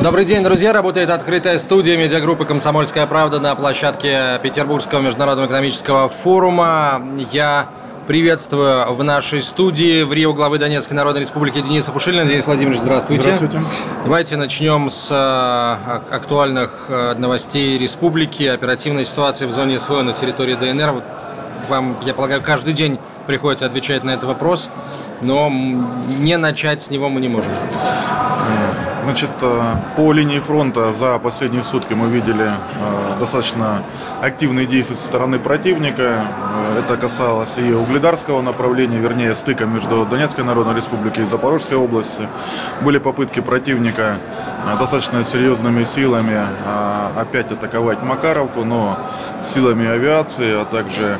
Добрый день, друзья. Работает открытая студия медиагруппы «Комсомольская правда» на площадке Петербургского международного экономического форума. Я приветствую в нашей студии в Рио главы Донецкой Народной Республики Дениса Пушилина. Денис Владимирович, здравствуйте. Здравствуйте. Давайте начнем с э, актуальных э, новостей республики, оперативной ситуации в зоне СВО на территории ДНР. Вот Вам, я полагаю, каждый день приходится отвечать на этот вопрос, но не начать с него мы не можем. По линии фронта за последние сутки мы видели э, достаточно активные действия со стороны противника. Э, Это касалось и угледарского направления, вернее, стыка между Донецкой Народной Республикой и Запорожской областью. Были попытки противника э, достаточно серьезными силами опять атаковать Макаровку, но силами авиации, а также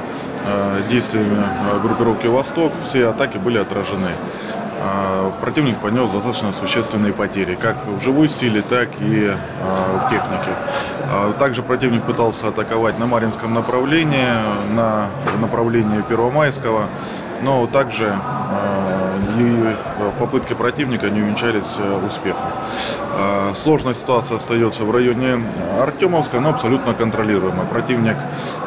действиями группировки «Восток» все атаки были отражены. А, Противник понес достаточно существенные потери, как в живой силе, так и а, в технике. А, Также противник пытался атаковать на Маринском направлении, на направлении Первомайского, но также а, и попытки противника не увенчались э, успехом. А, Сложная ситуация остается в районе Артемовска, но абсолютно контролируемая. Противник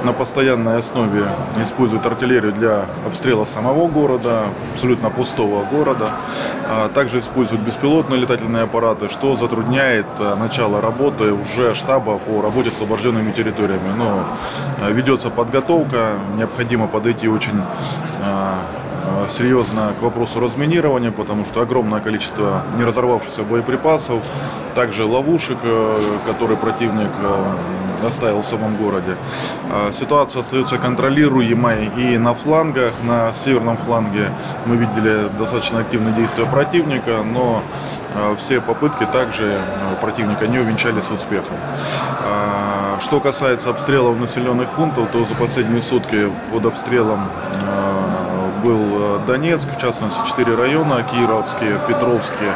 на постоянной основе использует артиллерию для обстрела самого города, абсолютно пустого города. А, Также используют беспилотные летательные аппараты, что затрудняет а, начало работы уже штаба по работе с освобожденными территориями. Но ведется подготовка, необходимо подойти очень серьезно к вопросу разминирования, потому что огромное количество не разорвавшихся боеприпасов, также ловушек, э, которые противник э, оставил в самом городе. Ситуация остается контролируемой и на флангах, на северном фланге мы видели достаточно активные действия противника, но э, все попытки также э, противника не увенчались успехом. Что касается обстрелов населенных пунктов, то за последние сутки под обстрелом э, был э, Донецк, в частности, четыре района, Кировские, Петровские,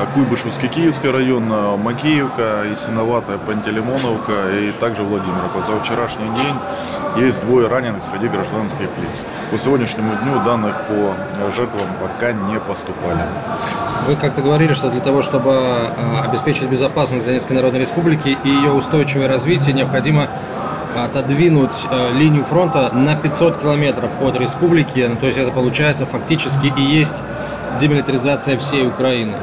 э, Куйбышевский, Киевский район, э, Макеевка, Ясиноватая, Пантелеймоновка и также Владимировка. За вчерашний день есть двое раненых среди гражданских лиц. По сегодняшнему дню данных по жертвам пока не поступали. Вы как-то говорили, что для того, чтобы обеспечить безопасность Донецкой Народной Республики и ее устойчивое развитие, необходимо отодвинуть э, линию фронта на 500 километров от республики. Ну, то есть это получается фактически и есть демилитаризация всей Украины.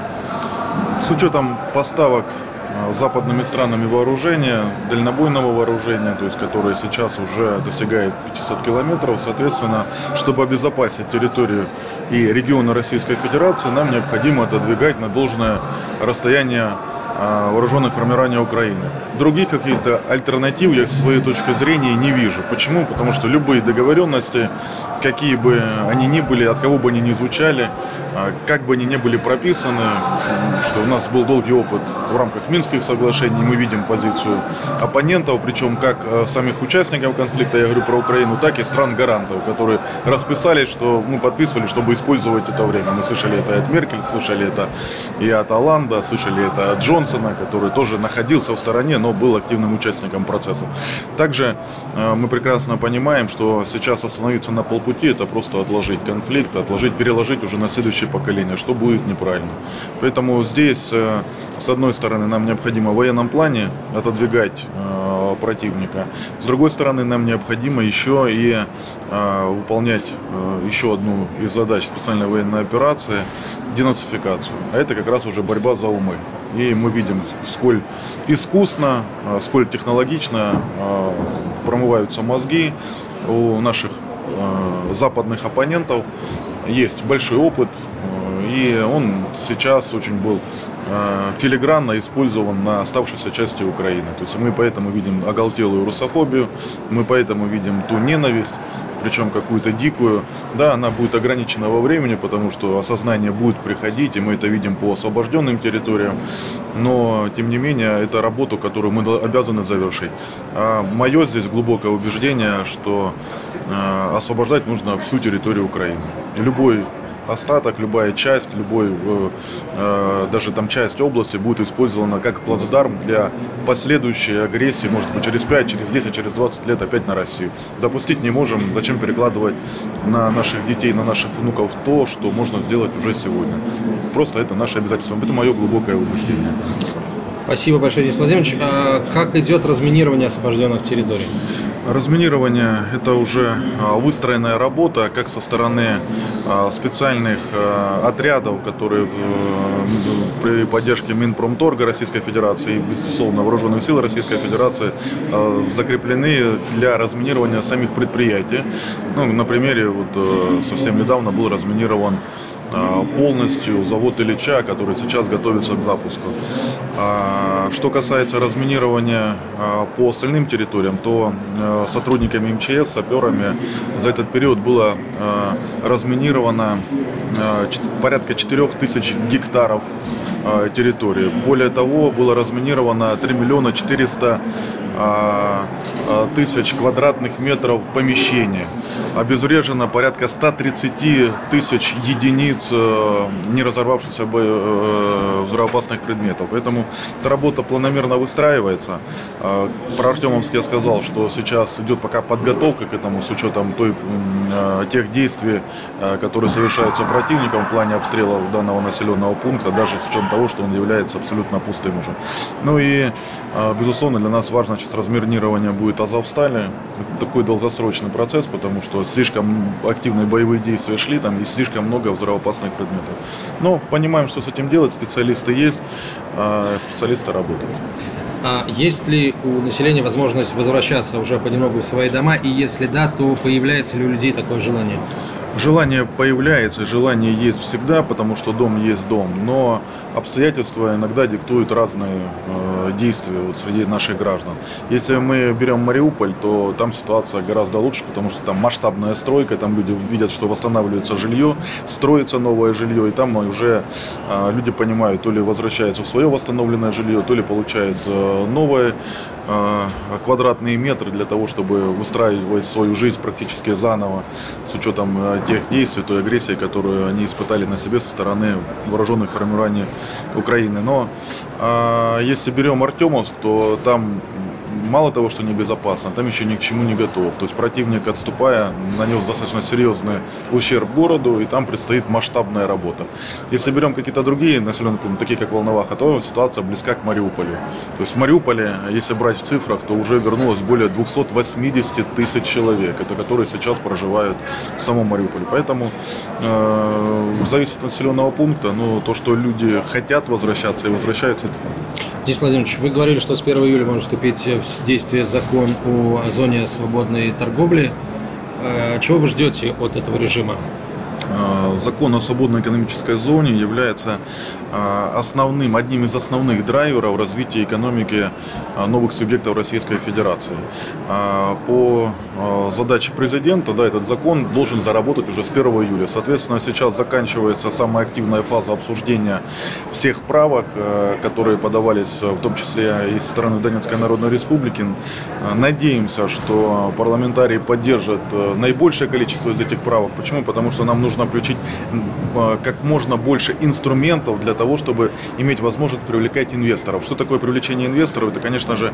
С учетом поставок э, западными странами вооружения, дальнобойного вооружения, то есть которое сейчас уже достигает 500 километров, соответственно, чтобы обезопасить территорию и регионы Российской Федерации, нам необходимо отодвигать на должное расстояние вооруженных формирований Украины. Других каких-то альтернатив я со своей точки зрения не вижу. Почему? Потому что любые договоренности, какие бы они ни были, от кого бы они ни звучали, а, как бы они ни были прописаны, что у нас был долгий опыт в рамках Минских соглашений, мы видим позицию оппонентов, причем как э, самих участников конфликта, я говорю про Украину, так и стран-гарантов, которые расписались, что мы подписывали, чтобы использовать это время. Мы слышали это и от Меркель, слышали это и от Оланда, слышали это от Джонсона, который тоже находился в стороне, но был активным участником процесса. Также э, мы прекрасно понимаем, что сейчас остановиться на полпути – это просто отложить конфликт, отложить, переложить уже на следующее поколение, что будет неправильно. Поэтому здесь, э, с одной стороны, нам необходимо в военном плане отодвигать э, противника. С другой стороны, нам необходимо еще и э, выполнять еще одну из задач специальной военной операции – денацификацию. А это как раз уже борьба за умы. И мы видим, сколь искусно, сколь технологично промываются мозги у наших западных оппонентов. Есть большой опыт, э, и он сейчас очень был филигранно использован на оставшейся части Украины. То есть мы поэтому видим оголтелую русофобию, мы поэтому видим ту ненависть, причем какую-то дикую. Да, она будет ограничена во времени, потому что осознание будет приходить, и мы это видим по освобожденным территориям. Но, тем не менее, это работу, которую мы обязаны завершить. А мое здесь глубокое убеждение, что э, освобождать нужно всю территорию Украины. Любой остаток, любая часть, любой, э, э, даже там часть области будет использована как плацдарм для последующей агрессии, может быть, через 5, через 10, через 20 лет опять на Россию. Допустить не можем, зачем перекладывать на наших детей, на наших внуков то, что можно сделать уже сегодня. Просто это наше обязательство. Это мое глубокое убеждение. Спасибо большое, Денис Владимирович. А как идет разминирование освобожденных территорий? Разминирование – это уже а, выстроенная работа как со стороны специальных а, отрядов, которые при поддержке Минпромторга Российской Федерации и, безусловно, Вооруженных сил Российской Федерации закреплены для разминирования самих предприятий. Ну, на примере, вот совсем недавно был разминирован полностью завод Ильича, который сейчас готовится к запуску. Что касается разминирования по остальным территориям, то сотрудниками МЧС, саперами за этот период было разминировано порядка 4000 гектаров территории. Более того, было разминировано 3 миллиона 400 тысяч квадратных метров помещения обезврежено порядка 130 тысяч единиц э, не разорвавшихся э, взрывоопасных предметов. Поэтому эта работа планомерно выстраивается. Э, про Артемовск я сказал, что сейчас идет пока подготовка к этому с учетом той, тех действий, которые совершаются противником в плане обстрела данного населенного пункта, даже с учетом того, что он является абсолютно пустым уже. Ну и, безусловно, для нас важно сейчас разминирование будет Азовстали. Такой долгосрочный процесс, потому что слишком активные боевые действия шли, там есть слишком много взрывоопасных предметов. Но понимаем, что с этим делать, специалисты есть, а специалисты работают. А есть ли у населения возможность возвращаться уже понемногу в свои дома? И если да, то появляется ли у людей такое желание? Желание появляется, желание есть всегда, потому что дом есть дом, но обстоятельства иногда диктуют разные э, действия вот среди наших граждан. Если мы берем Мариуполь, то там ситуация гораздо лучше, потому что там масштабная стройка, там люди видят, что восстанавливается жилье, строится новое жилье, и там уже э, люди понимают, то ли возвращаются в свое восстановленное жилье, то ли получают э, новое э, квадратные метры для того, чтобы выстраивать свою жизнь практически заново с учетом э, тех действий, той агрессии, которую они испытали на себе со стороны вооруженных формирований Украины. Но э, если берем Артемовск, то там мало того, что небезопасно, там еще ни к чему не готов. То есть противник, отступая, нанес достаточно серьезный ущерб городу, и там предстоит масштабная работа. Если берем какие-то другие населенные пункты, такие как Волноваха, то ситуация близка к Мариуполю. То есть в Мариуполе, если брать в цифрах, то уже вернулось более 280 тысяч человек, это которые сейчас проживают в самом Мариуполе. Поэтому э, зависит от населенного пункта, но то, что люди хотят возвращаться и возвращаются, это факт. Денис Владимирович, вы говорили, что с 1 июля может вступить в действие закон о зоне свободной торговли. Э, чего вы ждете от этого режима? Э, закон о свободной экономической зоне является основным, одним из основных драйверов развития экономики э, новых субъектов Российской Федерации. По задаче президента да, этот закон должен заработать уже с 1 июля. Соответственно, сейчас заканчивается самая активная фаза обсуждения всех правок, которые подавались в том числе и со стороны Донецкой Народной Республики. Надеемся, что парламентарии поддержат наибольшее количество из этих правок. Почему? Потому что нам нужно включить как можно больше инструментов для того, чтобы иметь возможность привлекать инвесторов. Что такое привлечение инвесторов? Это, конечно же,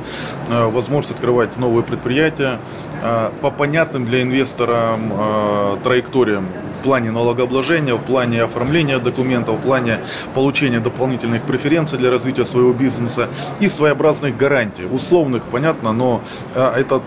э, возможность открывать новые предприятия э, по понятным для инвестора э, траекториям плане налогообложения, в плане оформления документов, в плане получения дополнительных преференций для развития своего бизнеса и своеобразных гарантий, условных, понятно, но этот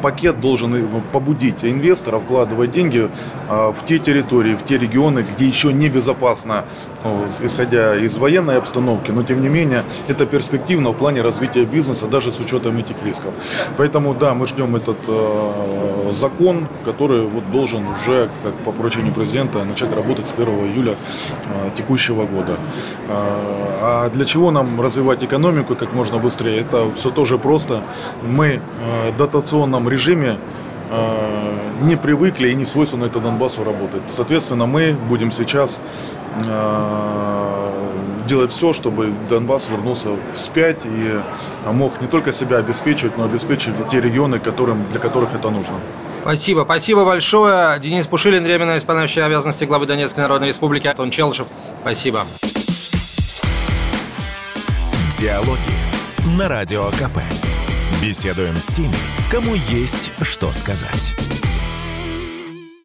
пакет должен побудить инвестора вкладывать деньги в те территории, в те регионы, где еще небезопасно, ну, исходя из военной обстановки, но тем не менее это перспективно в плане развития бизнеса, даже с учетом этих рисков. Поэтому да, мы ждем этот э, закон, который вот должен уже, как по поручению президента, начать работать с 1 июля э, текущего года. Э, а для чего нам развивать экономику как можно быстрее? Это все тоже просто. Мы э, в дотационном режиме не привыкли и не свойственно это Донбассу работать. Соответственно, мы будем сейчас делать все, чтобы Донбасс вернулся вспять и мог не только себя обеспечивать, но обеспечивать те регионы, которым, для которых это нужно. Спасибо. Спасибо большое. Денис Пушилин, временно исполняющий обязанности главы Донецкой Народной Республики, Антон Челышев. Спасибо. Диалоги на Радио КП. Беседуем с теми, кому есть что сказать.